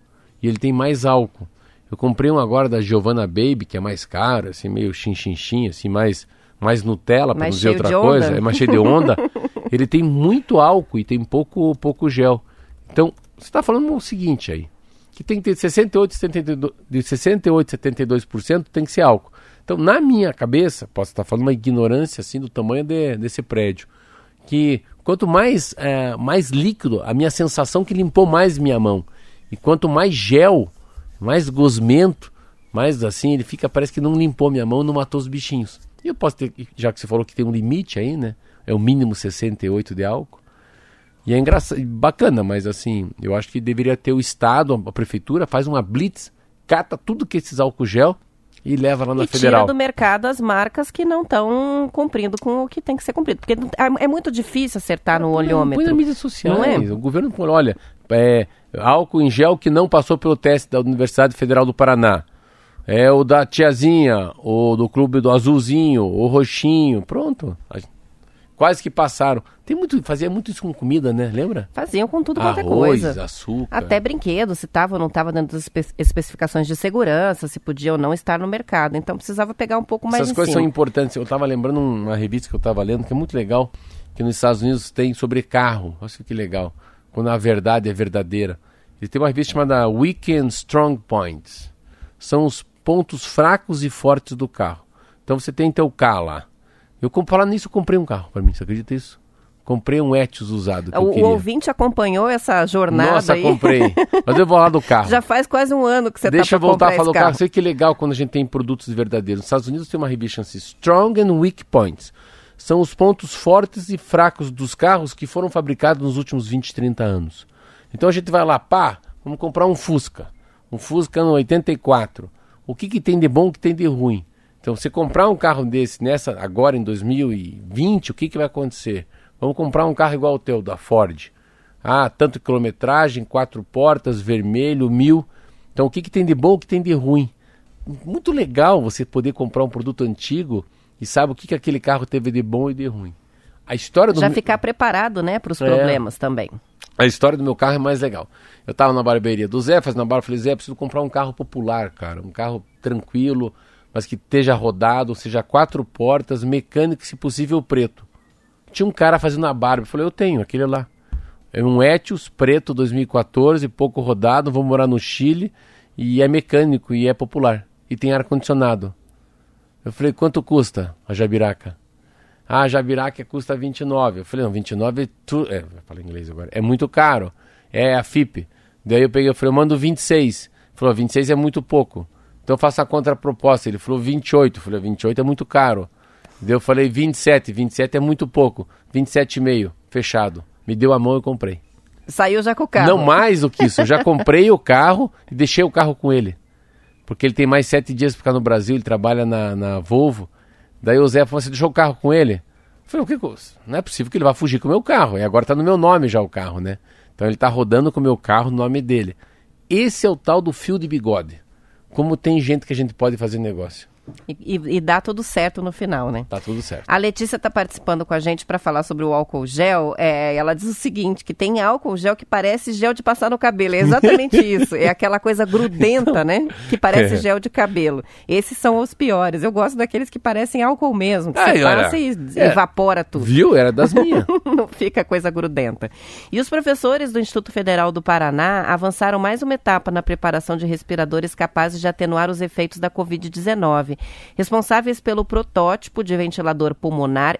e ele tem mais álcool. Eu comprei um agora da Giovanna Baby, que é mais caro, assim, meio chinchinchin, assim, mais, mais Nutella, para dizer outra coisa, é mais cheio de onda. ele tem muito álcool e tem pouco, pouco gel. Então, você está falando o seguinte aí, que tem que ter 68, 72, de 68 a 72% tem que ser álcool. Então, na minha cabeça, posso estar falando uma ignorância assim do tamanho de, desse prédio, que quanto mais, é, mais líquido, a minha sensação que limpou mais minha mão. E quanto mais gel, mais gosmento, mais assim, ele fica, parece que não limpou minha mão, não matou os bichinhos. E eu posso ter, já que você falou que tem um limite aí, né? É o mínimo 68 de álcool. E é engraçado, bacana, mas assim, eu acho que deveria ter o Estado, a Prefeitura, faz uma blitz, cata tudo que esses álcool gel e leva lá na e federal. tira do mercado as marcas que não estão cumprindo com o que tem que ser cumprido. Porque é, é muito difícil acertar no olhômetro. Põe na mídia social, é? O governo falou, olha, é, álcool em gel que não passou pelo teste da Universidade Federal do Paraná. É o da tiazinha, ou do clube do azulzinho, o roxinho, pronto quase que passaram. Tem muito, fazia muito isso com comida, né? Lembra? Faziam com tudo quanto é coisa. açúcar. Até brinquedos, se estava ou não estava dentro das espe especificações de segurança, se podia ou não estar no mercado. Então precisava pegar um pouco mais Essas coisas cima. são importantes. Eu estava lembrando uma revista que eu estava lendo, que é muito legal, que nos Estados Unidos tem sobre carro. Olha que legal. Quando a verdade é verdadeira. Ele tem uma revista chamada Weekend Strong Points. São os pontos fracos e fortes do carro. Então você tem teu carro lá. Eu, falar nisso, eu comprei um carro para mim, você acredita isso? Comprei um Etios usado. o, o ouvinte acompanhou essa jornada Nossa, aí. comprei. Mas eu vou lá do carro. Já faz quase um ano que você Deixa tá eu voltar a falar do carro. carro. Sei que legal quando a gente tem produtos verdadeiros. Nos Estados Unidos tem uma revista assim, Strong and Weak Points. São os pontos fortes e fracos dos carros que foram fabricados nos últimos 20, 30 anos. Então a gente vai lá, pá, vamos comprar um Fusca. Um Fusca no 84. O que, que tem de bom, o que tem de ruim? Então, você comprar um carro desse nessa agora em 2020, o que, que vai acontecer? Vamos comprar um carro igual ao teu, da Ford. Ah, tanto quilometragem, quatro portas, vermelho, mil. Então, o que, que tem de bom, o que tem de ruim? Muito legal você poder comprar um produto antigo e sabe o que, que aquele carro teve de bom e de ruim. A história do Já ficar preparado, né, para os É. problemas também. a história do meu carro é mais legal. Eu tava na barbearia do Zé, fazendo a barba, falei, Zé, preciso comprar um carro popular, cara. Um carro tranquilo, mas que esteja rodado, seja quatro portas, mecânico, se possível, preto. Tinha um cara fazendo a barba, eu falei, eu tenho, aquele lá. É um Etios preto 2014, pouco rodado, vou morar no Chile, e é mecânico, e é popular. E tem ar-condicionado. Eu falei, quanto custa a Jabiraca? Ah, a Jabiraca custa 29. Eu falei, não, 29 é tu... É, falar inglês agora. É muito caro. É a FIP. Daí eu peguei, eu falei, eu mando 26. Ele falou, 26 é muito pouco. Então eu faço a contraproposta. Ele falou 28. Eu falei, 28 é muito caro. Daí eu falei 27. 27 é muito pouco. 27,5. Fechado. Me deu a mão e comprei. Saiu já com o carro. Não mais do que isso. Eu já comprei o carro e deixei o carro com ele. Porque ele tem mais sete dias para ficar no Brasil, ele trabalha na, na Volvo. Daí o Zé falou: Você deixou o carro com ele? Eu falei: O que? que- Não é possível que ele vá fugir com o meu carro. E agora tá no meu nome já o carro, né? Então ele tá rodando com o meu carro no nome dele. Esse é o tal do fio de bigode. Como tem gente que a gente pode fazer negócio. E, e- e dá tudo certo no final, né? Tá tudo certo. A Letícia está participando com a gente para falar sobre o álcool gel. É, ela diz o seguinte: que tem álcool gel que parece gel de passar no cabelo. É exatamente isso. É aquela coisa grudenta, né? Que parece É. gel de cabelo. Esses são os piores. Eu gosto daqueles que parecem álcool mesmo. Que Ah, você passa e é. evapora tudo. Viu? Era das minhas. não fica coisa grudenta. E os professores do Instituto Federal do Paraná avançaram mais uma etapa na preparação de respiradores capazes de atenuar os efeitos da Covid-19. Responsáveis pelo protótipo de ventilador pulmonar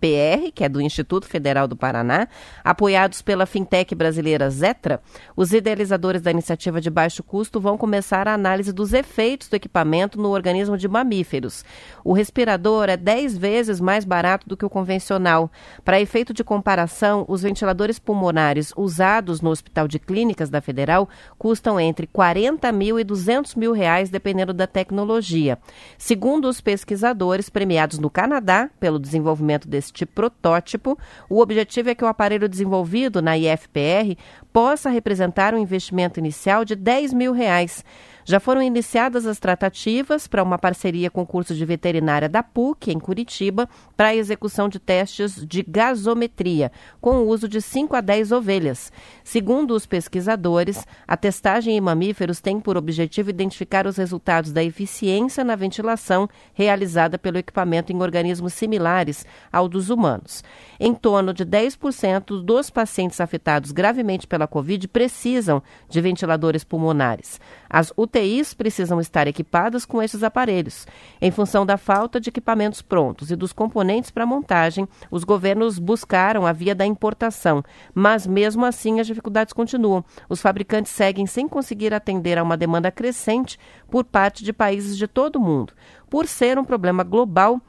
IFPR, que é do Instituto Federal do Paraná, apoiados pela fintech brasileira Zetra, os idealizadores da iniciativa de baixo custo vão começar a análise dos efeitos do equipamento no organismo de mamíferos. O respirador é 10 vezes mais barato do que o convencional. Para efeito de comparação, os ventiladores pulmonares usados no Hospital de Clínicas da Federal custam entre 40 mil e 200 mil reais, dependendo da tecnologia. Segundo os pesquisadores premiados no Canadá pelo desenvolvimento deste protótipo, o objetivo é que o aparelho desenvolvido na IFPR possa representar um investimento inicial de 10 mil reais. Já foram iniciadas as tratativas para uma parceria com o curso de veterinária da PUC, em Curitiba, para a execução de testes de gasometria, com o uso de 5 a 10 ovelhas. Segundo os pesquisadores, a testagem em mamíferos tem por objetivo identificar os resultados da eficiência na ventilação realizada pelo equipamento em organismos similares ao dos humanos. Em torno de 10% dos pacientes afetados gravemente pela Covid precisam de ventiladores pulmonares. As UTIs precisam estar equipadas com esses aparelhos. Em função da falta de equipamentos prontos e dos componentes para montagem, os governos buscaram a via da importação, mas mesmo assim as dificuldades continuam. Os fabricantes seguem sem conseguir atender a uma demanda crescente por parte de países de todo o mundo. Por ser um problema global,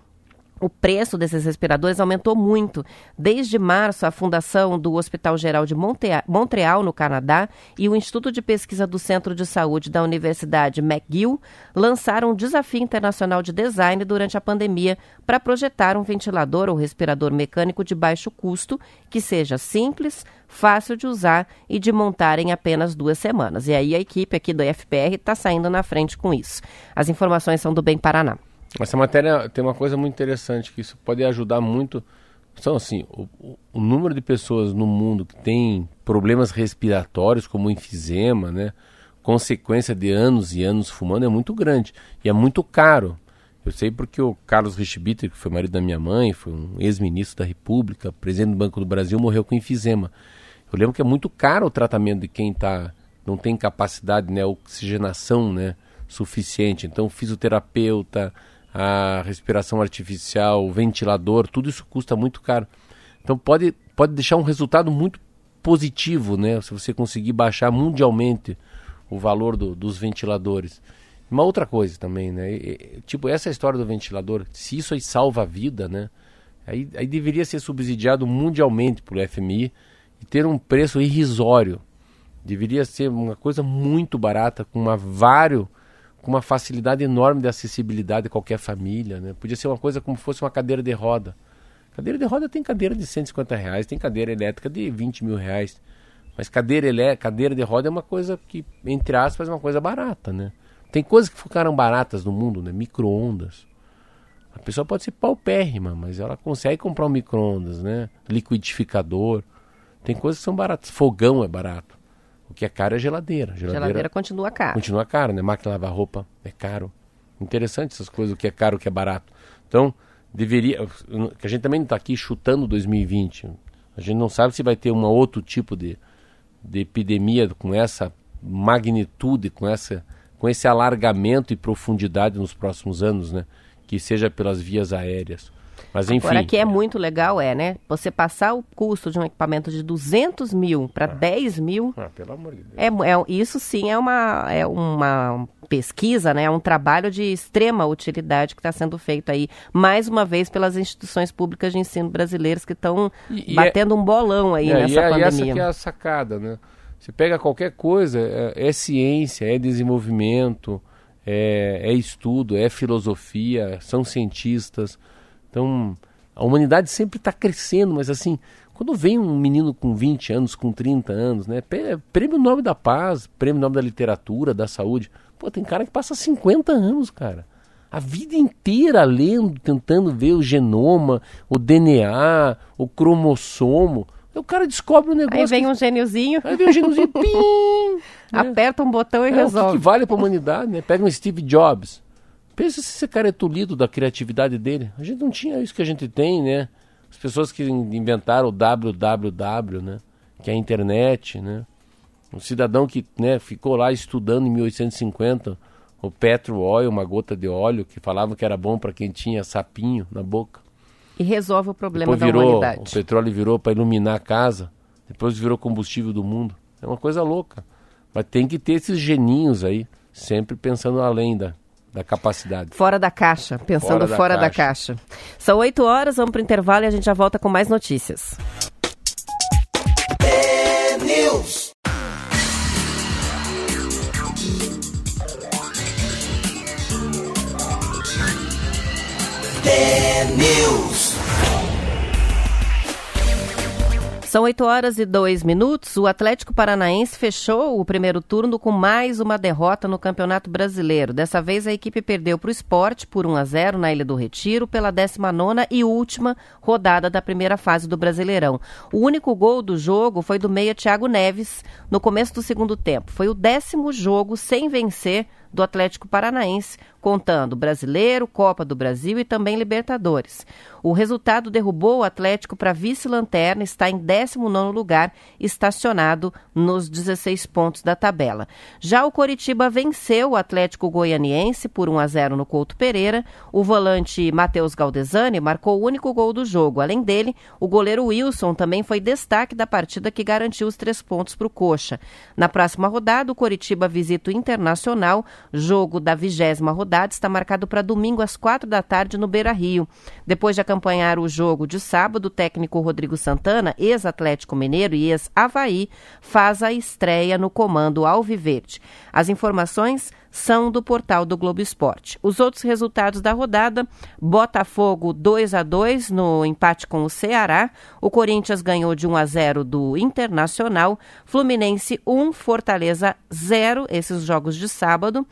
o preço desses respiradores aumentou muito. Desde março, a Fundação do Hospital Geral de Montreal, no Canadá, e o Instituto de Pesquisa do Centro de Saúde da Universidade McGill lançaram um desafio internacional de design durante a pandemia para projetar um ventilador ou respirador mecânico de baixo custo que seja simples, fácil de usar e de montar em apenas duas semanas. E aí a equipe aqui do FPR está saindo na frente com isso. As informações são do Bem Paraná. Essa matéria tem uma coisa muito interessante que isso pode ajudar muito. São assim, o, o- número de pessoas no mundo que tem problemas respiratórios, como enfisema, né? Consequência de anos e anos fumando é muito grande e é muito caro. Eu sei porque o Carlos Richbiter, que foi marido da minha mãe, foi um ex-ministro da República, presidente do Banco do Brasil, morreu com enfisema. Eu lembro que é muito caro o tratamento de quem tá, não tem capacidade, né, oxigenação, né, suficiente. Então, fisioterapeuta, a respiração artificial, o ventilador, tudo isso custa muito caro. Então pode, pode deixar um resultado muito positivo, né? Se você conseguir baixar mundialmente o valor do, dos ventiladores. Uma outra coisa também, né? Tipo, essa história do ventilador, se isso aí salva a vida, né? Aí, aí deveria ser subsidiado mundialmente pelo FMI e ter um preço irrisório. Deveria ser uma coisa muito barata, com uma vário, com uma facilidade enorme de acessibilidade a qualquer família, né? Podia ser uma coisa como fosse uma cadeira de roda. Cadeira de roda tem cadeira de 150 reais, tem cadeira elétrica de 20 mil reais. Mas cadeira, elé cadeira de roda é uma coisa que, entre aspas, é uma coisa barata, né? Tem coisas que ficaram baratas no mundo, né? Micro-ondas. A pessoa pode ser paupérrima, mas ela consegue comprar um micro-ondas, né? Liquidificador. Tem coisas que são baratas. Fogão é barato. O que é caro é geladeira. Geladeira, geladeira continua caro. Continua caro, né? Máquina lavar roupa é caro. Interessante essas coisas, o que é caro, o que é barato. Então, deveria. Que a gente também não está aqui chutando 2020. A gente não sabe se vai ter um outro tipo de, de epidemia com essa magnitude, com, essa, com esse alargamento e profundidade nos próximos anos, né? Que seja pelas vias aéreas. Mas enfim. Agora, que é muito legal é, né? Você passar o custo de um equipamento de 200 mil para ah. 10 mil. Ah, pelo amor de Deus. É, é, isso sim é uma, é uma pesquisa, né? É um trabalho de extrema utilidade que está sendo feito aí, mais uma vez, pelas instituições públicas de ensino brasileiras que estão é batendo é, um bolão aí é, nessa e pandemia. E essa que é a sacada, né? Você pega qualquer coisa, é, é ciência, é desenvolvimento, é, é estudo, é filosofia, são cientistas então, a humanidade sempre está crescendo, mas assim, quando vem um menino com 20 anos, com 30 anos, né? Prêmio Nobel da Paz, Prêmio Nobel da Literatura, da Saúde. Pô, tem cara que passa 50 anos, cara. A vida inteira lendo, tentando ver o genoma, o DNA, o cromossomo. o cara descobre um negócio. Aí vem um gêniozinho. Aí vem um gêniozinho, pim! Né? Aperta um botão e é, resolve. O que, vale para a humanidade, né? Pega um Steve Jobs. Pensa se esse cara é tolhido da criatividade dele. A gente não tinha isso que a gente tem, né? As pessoas que inventaram o www, né? Que é a internet, né? Um cidadão que né, ficou lá estudando em 1850 o petro oil, uma gota de óleo, que falavam que era bom para quem tinha sapinho na boca. E resolve o problema depois da virou, humanidade. O petróleo virou para iluminar a casa, depois virou combustível do mundo. É uma coisa louca. Mas tem que ter esses geninhos aí, sempre pensando além da, da capacidade. Fora da caixa, pensando fora, da, fora caixa. da, caixa. São 8 horas, vamos para o intervalo e a gente já volta com mais notícias. São 8 horas e 2 minutos. O Atlético Paranaense fechou o primeiro turno com mais uma derrota no Campeonato Brasileiro. Dessa vez a equipe perdeu para o esporte por 1 a 0 na Ilha do Retiro pela 19 e última rodada da primeira fase do Brasileirão. O único gol do jogo foi do meia Thiago Neves no começo do segundo tempo. Foi o décimo jogo sem vencer do Atlético Paranaense, contando Brasileiro, Copa do Brasil e também Libertadores. O resultado derrubou o Atlético para vice-lanterna, está em 19 lugar, estacionado nos 16 pontos da tabela. Já o Coritiba venceu o Atlético Goianiense por 1 a 0 no Couto Pereira. O volante Matheus Galdesani marcou o único gol do jogo. Além dele, o goleiro Wilson também foi destaque da partida que garantiu os três pontos para o Coxa. Na próxima rodada, o Coritiba visita o Internacional. Jogo da vigésima rodada está marcado para domingo às quatro da tarde no Beira Rio. Depois de acompanhar o jogo de sábado, o técnico Rodrigo Santana, ex-Atlético Mineiro e ex-Havaí, faz a estreia no comando Alviverde. As informações são do portal do Globo Esporte. Os outros resultados da rodada: Botafogo 2 a 2 no empate com o Ceará, o Corinthians ganhou de 1 a 0 do Internacional, Fluminense 1, Fortaleza 0, esses jogos de sábado.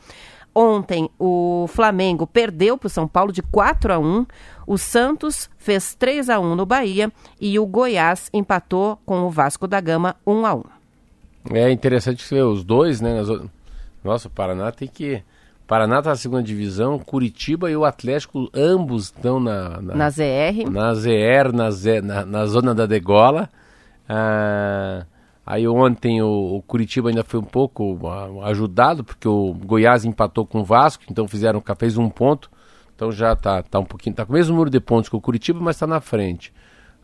Ontem o Flamengo perdeu para o São Paulo de 4 a 1. O Santos fez 3 a 1 no Bahia e o Goiás empatou com o Vasco da Gama 1 a 1. É interessante ver os dois, né? Nossa, o Paraná tem que. Paraná está na segunda divisão, Curitiba e o Atlético, ambos estão na, na, na ZR. Na ZR, na, Z, na, na zona da degola. Ah, aí ontem o, o, Curitiba ainda foi um pouco ah, ajudado, porque o Goiás empatou com o Vasco, então fizeram, fez um ponto. Então já está tá um pouquinho, tá com o mesmo número de pontos que o Curitiba, mas está na frente.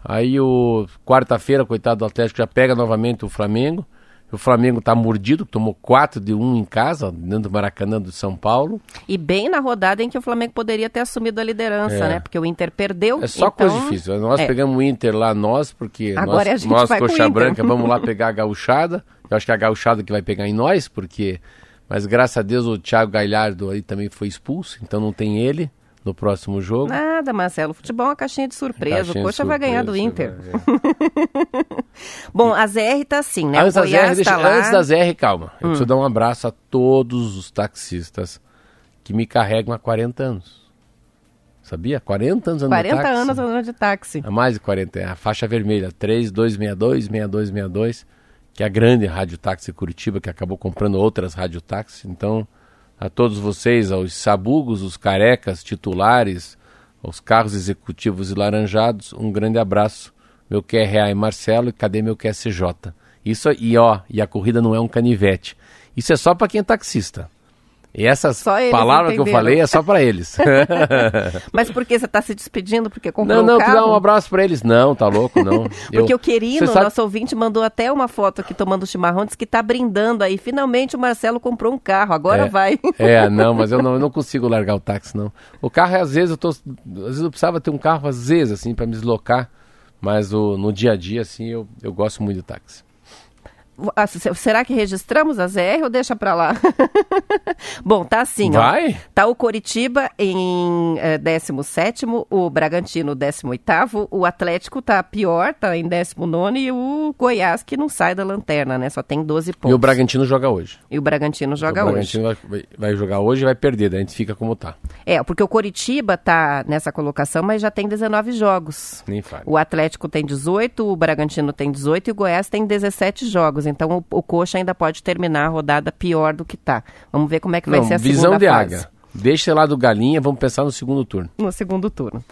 Aí o quarta-feira, coitado do Atlético, já pega novamente o Flamengo. O Flamengo tá mordido, tomou 4 de 1 em casa, dentro do Maracanã do São Paulo. E bem na rodada em que o Flamengo poderia ter assumido a liderança, É. né? Porque o Inter perdeu. É só então... coisa difícil. Nós é. pegamos o Inter lá, nós, porque Agora nós, nós coxa branca, vamos lá pegar a gauchada. Eu acho que é a gauchada que vai pegar em nós, porque... Mas graças a Deus o Thiago Galhardo aí também foi expulso, então não tem ele no próximo jogo. Nada, Marcelo. Futebol é uma caixinha de surpresa. Caixinha o de Coxa vai ganhar do surpresa, Inter. vai, Bom, a ZR tá assim, é. né? Antes, Goiás ZR, deixa- tá lá. Hum. antes das R, calma. Eu preciso dar um abraço a todos os taxistas que me carregam há 40 anos. Sabia? 40 anos andando 40 táxi. anos andando de táxi. Há mais de 40, é a faixa vermelha, 3262, 6262, que é a grande Rádio Táxi Curitiba, que acabou comprando outras Rádio Táxi. Então, a todos vocês, aos sabugos, os carecas titulares, aos carros executivos e laranjados, um grande abraço. Meu QRA é Marcelo e cadê meu QSJ? Isso e ó, e a corrida não é um canivete. Isso é só para quem é taxista. E essas palavras que eu falei é só para eles. Mas por que você tá se despedindo? Porque comprou não, não, um dá um abraço para eles. Não, tá louco, não. Porque o Querino, sabe- nosso ouvinte, mandou até uma foto aqui tomando chimarrão, disse que tá brindando aí. Finalmente o Marcelo comprou um carro, agora É. vai. É, não, mas eu não, eu não consigo largar o táxi, não. O carro, é, às vezes, eu tô. Às vezes eu precisava ter um carro, às vezes, assim, para me deslocar. Mas o, no dia a dia, assim, eu, eu gosto muito de táxi. Ah, se- será que registramos a ZR ou deixa pra lá? Bom, tá assim, ó. Vai? Tá o Coritiba em eh, 17º, o Bragantino 18º, o Atlético tá pior, tá em 19º e o Goiás que não sai da lanterna, né? Só tem 12 pontos. E o Bragantino joga hoje. E o Bragantino joga o hoje. Bragantino vai, vai- vai jogar hoje e vai perder, daí a gente fica como tá. É, porque o Coritiba tá nessa colocação, mas já tem 19 jogos. Nem fale. O Atlético tem 18, o Bragantino tem 18 e o Goiás tem 17 jogos. Então o, o Coxa ainda pode terminar a rodada pior do que tá. Vamos ver como é que vai Não, ser a visão segunda de fase. águia. Deixa lá do galinha, vamos pensar no segundo turno. no segundo turno.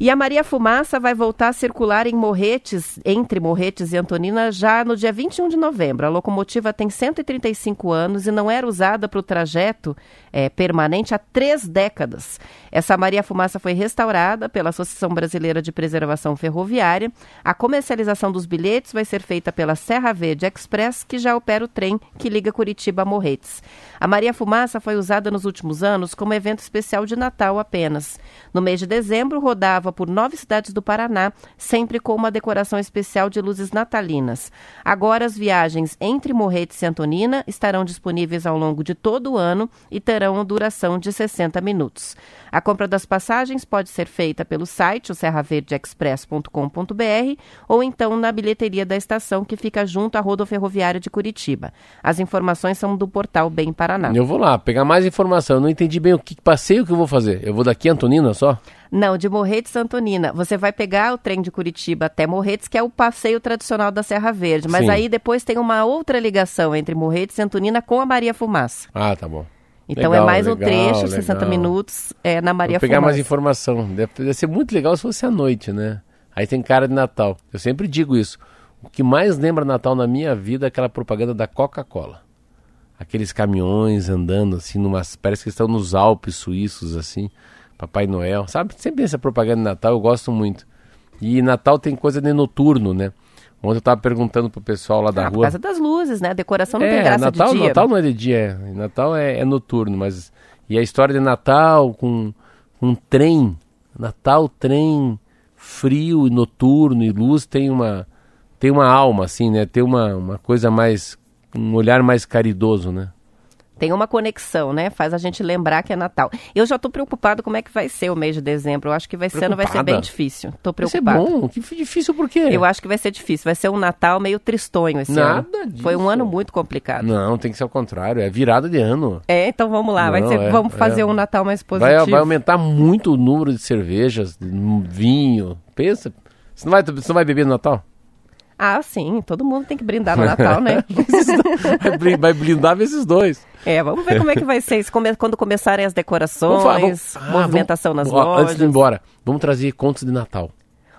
E a Maria Fumaça vai voltar a circular em Morretes, entre Morretes e Antonina, já no dia 21 de novembro. A locomotiva tem 135 anos e não era usada para o trajeto eh, permanente há três décadas. Essa Maria Fumaça foi restaurada pela Associação Brasileira de Preservação Ferroviária. A comercialização dos bilhetes vai ser feita pela Serra Verde Express, que já opera o trem que liga Curitiba a Morretes. A Maria Fumaça foi usada nos últimos anos como evento especial de Natal apenas. No mês de dezembro, rodava por nove cidades do Paraná, sempre com uma decoração especial de luzes natalinas. Agora, as viagens entre Morretes e Antonina estarão disponíveis ao longo de todo o ano e terão duração de 60 minutos. A compra das passagens pode ser feita pelo site, o serraverdeexpress.com.br, ou então na bilheteria da estação que fica junto à rodoferroviária de Curitiba. As informações são do portal Bem Paraná. Eu vou lá pegar mais informação. Eu não entendi bem o que passeio que eu vou fazer. Eu vou daqui a Antonina só? Não, de Morretes Antonina. Você vai pegar o trem de Curitiba até Morretes, que é o passeio tradicional da Serra Verde. Mas Sim. aí depois tem uma outra ligação entre Morretes e Antonina com a Maria Fumaça. Ah, tá bom. Então Legal, é mais um legal, trecho, 60 legal. minutos, é na Maria Vou pegar mais Fumaça. informação. Deve, deve ser muito legal se fosse à noite, né? Aí tem cara de Natal. Eu sempre digo isso. O que mais lembra Natal na minha vida é aquela propaganda da Coca-Cola. Aqueles caminhões andando assim, numas, parece que estão nos Alpes suíços, assim. Papai Noel, sabe? Sempre essa propaganda de Natal, eu gosto muito. E Natal tem coisa de noturno, né? Ontem eu tava perguntando pro pessoal lá da Ah, por rua. causa das luzes, né? A decoração não é, tem graça Natal, de dia. Natal não é de dia, é. Natal é, é noturno, mas e a história de Natal com um trem, Natal trem frio e noturno e luz tem uma tem uma alma assim, né? Tem uma, uma coisa mais um olhar mais caridoso, né? Tem uma conexão, né? Faz a gente lembrar que é Natal. Eu já tô preocupado como é que vai ser o mês de dezembro. Eu acho que vai ser, ano vai ser bem difícil. Tô Vai ser bom, que difícil por quê? Eu acho que vai ser difícil. Vai ser um Natal meio tristonho esse Nada ano. Foi um disso. ano muito complicado. Não, tem que ser ao contrário, é virada de ano. É, então vamos lá. vai Não, ser, é, vamos fazer é. um Natal mais Vai, positivo. vai aumentar muito o número de cervejas, vinho. Pensa, você não vai, você não vai beber no Natal? Ah, sim. Todo mundo tem que brindar no Natal, né? Vai blindar esses dois. É, vamos ver como é que vai ser isso quando começarem as decorações, falar- vamos- ah, movimentação vamos- nas ó, lojas. Antes de ir embora, vamos trazer contos de Natal.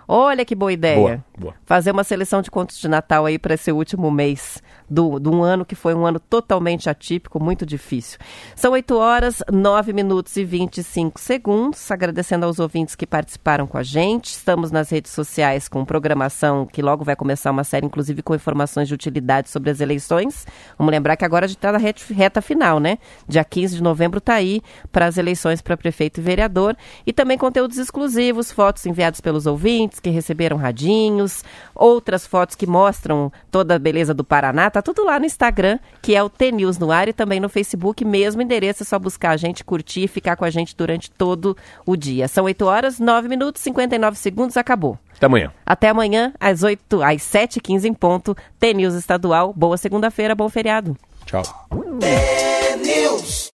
Olha que boa ideia. Boa, boa. Fazer uma seleção de contos de Natal aí para esse último mês do, de um ano que foi um ano totalmente atípico, muito difícil. São 8 horas, 9 minutos e 25 segundos. Agradecendo aos ouvintes que participaram com a gente. Estamos nas redes sociais com programação que logo vai começar uma série, inclusive com informações de utilidade sobre as eleições. Vamos lembrar que agora a gente está na reta final, né? Dia 15 de novembro está aí para as eleições para prefeito e vereador. E também conteúdos exclusivos, fotos enviadas pelos ouvintes que receberam radinhos, outras fotos que mostram toda a beleza do Paraná. Tá tudo lá no Instagram, que é o T-News no ar, e também no Facebook, mesmo endereço, é só buscar a gente, curtir e ficar com a gente durante todo o dia. São 8 horas, 9 minutos, 59 segundos, acabou. Até amanhã. Até amanhã, às 8, às 7h15 em ponto, T-News Estadual. Boa segunda-feira, bom feriado. Tchau.